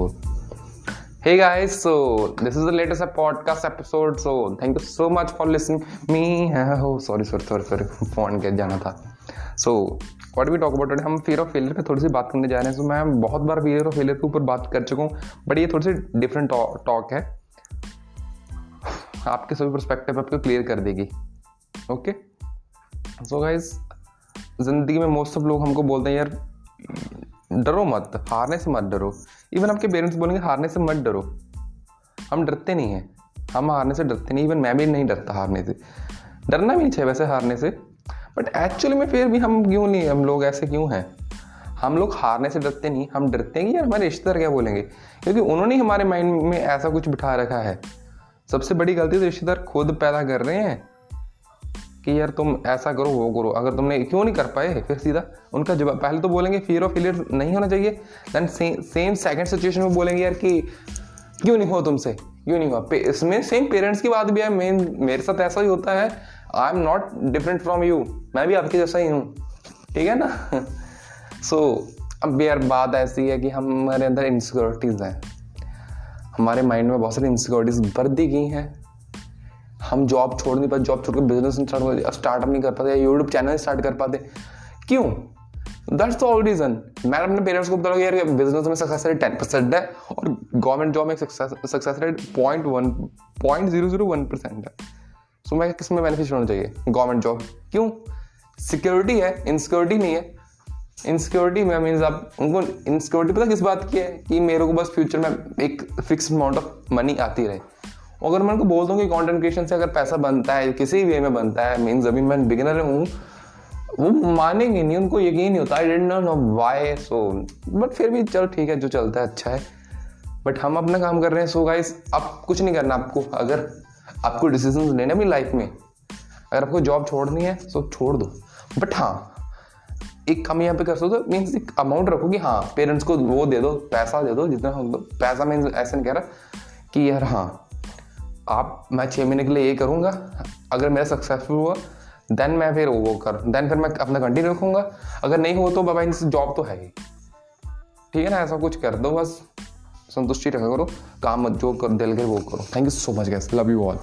Hey guys, so this is the latest podcast episode. So thank you so much for listening. Me, oh sorry, sorry, sorry, sorry, phone के जाना था. So we talk about today? हम fear of failure पे थोड़ी सी बात करने जा रहे हैं. सो So मैं बहुत बार fear of failure के ऊपर बात कर चुका हूँ, बट ये थोड़ी सी डिफरेंट टॉक है. आपके सभी परस्पेक्टिव आपको क्लियर कर देगी. ओके सो गाइज़ ज़िंदगी में मोस्ट ऑफ़ लोग हमको बोलते हैं यार डरो मत, हारने से मत डरो। इवन आपके पेरेंट्स बोलेंगे, हारने से मत डरो। हम डरते नहीं हैं। हम हारने से डरते नहीं इवन मैं भी नहीं डरता हारने से। डरना भी नहीं चाहिए वैसे हारने से। बट एक्चुअली में फिर भी हम क्यों नहीं, हम लोग ऐसे क्यों हैं? हम लोग हारने से डरते नहीं, हम डरते हैं कि यार हमारे रिश्तेदार क्या बोलेंगे? क्योंकि उन्होंने हमारे माइंड में ऐसा कुछ बिठा रखा है। सबसे बड़ी गलती तो रिश्तेदार खुद पैदा कर रहे हैं। कि यार तुम ऐसा करो वो करो। अगर तुमने क्यों नहीं कर पाए फिर सीधा उनका जवाब पहले तो बोलेंगे फियर ऑफ़ फेलियर नहीं होना चाहिए देन सेम सेकंड सिचुएशन में बोलेंगे यार कि क्यों नहीं हो तुमसे? क्यों नहीं हुआ? इसमें सेम पेरेंट्स की बात भी है मेन मेरे साथ ऐसा ही होता है। I am not different from you मैं भी आपके जैसा ही हूँ। ठीक है ना? सो so, अब यार बात ऐसी है कि हमारे अंदर इनसिक्योरिटीज़ हैं। हमारे माइंड में बहुत सारी इनसिक्योरिटीज़ भर दी गई हैं। हम जॉब छोड़ नहीं पाते जॉब छोड़कर बिज़नेस स्टार्टअप नहीं कर पाते यूट्यूब चैनल स्टार्ट कर पाते। क्यों? दैट्स द ऑल रीजन मैंने अपने पेरेंट्स को बताया यार बिज़नेस में सक्सेस रेट टेन परसेंट है और गवर्नमेंट जॉब में success rate point one point zero zero one percent है। सो मैं किसमें बेनिफिट होना चाहिए? गवर्नमेंट जॉब क्यों? सिक्योरिटी है इनसिक्योरिटी नहीं है। इनसिक्योरिटी में मीन्स आप, उनको इनसिक्योरिटी पता किस बात की है? कि मेरे को बस फ्यूचर में एक फिक्स अमाउंट ऑफ़ मनी आती रहे। अगर मैं उनको बोल दूँ कि कॉन्टेंट क्रिएशन से अगर पैसा बनता है, किसी वे में बनता है मीन्स अभी मैं बिगिनर हूँ, वो मानेंगे नहीं, उनको यकीन नहीं होता। I don't know why so but फिर भी चलो ठीक है, जो चलता है अच्छा है। बट हम अपना काम कर रहे हैं सो गाइस अब कुछ नहीं करना आपको। अगर आपको डिसीज़न लेने अपनी लाइफ में, अगर आपको जॉब छोड़नी है सो छोड़ दो। बट हाँ एक कम यहाँ पे कर सकते हो मीन्स एक अमाउंट रखो कि हाँ पेरेंट्स को वो दे दो, पैसा दे दो, जितना पैसा मीन्स ऐसे नहीं कह रहा कि यार हाँ आप मैं छः महीने के लिए ये करूँगा। अगर मेरा सक्सेसफुल हुआ देन मैं फिर वो कर देन फिर मैं अपना कंटिन्यू रखूँगा। अगर नहीं हो तो बाबा इनसे जॉब तो है ही। ठीक है ना? ऐसा कुछ कर दो बस। संतुष्टि रखा करो। काम जो कर, दिल के वो करो। Thank you so much guys love you all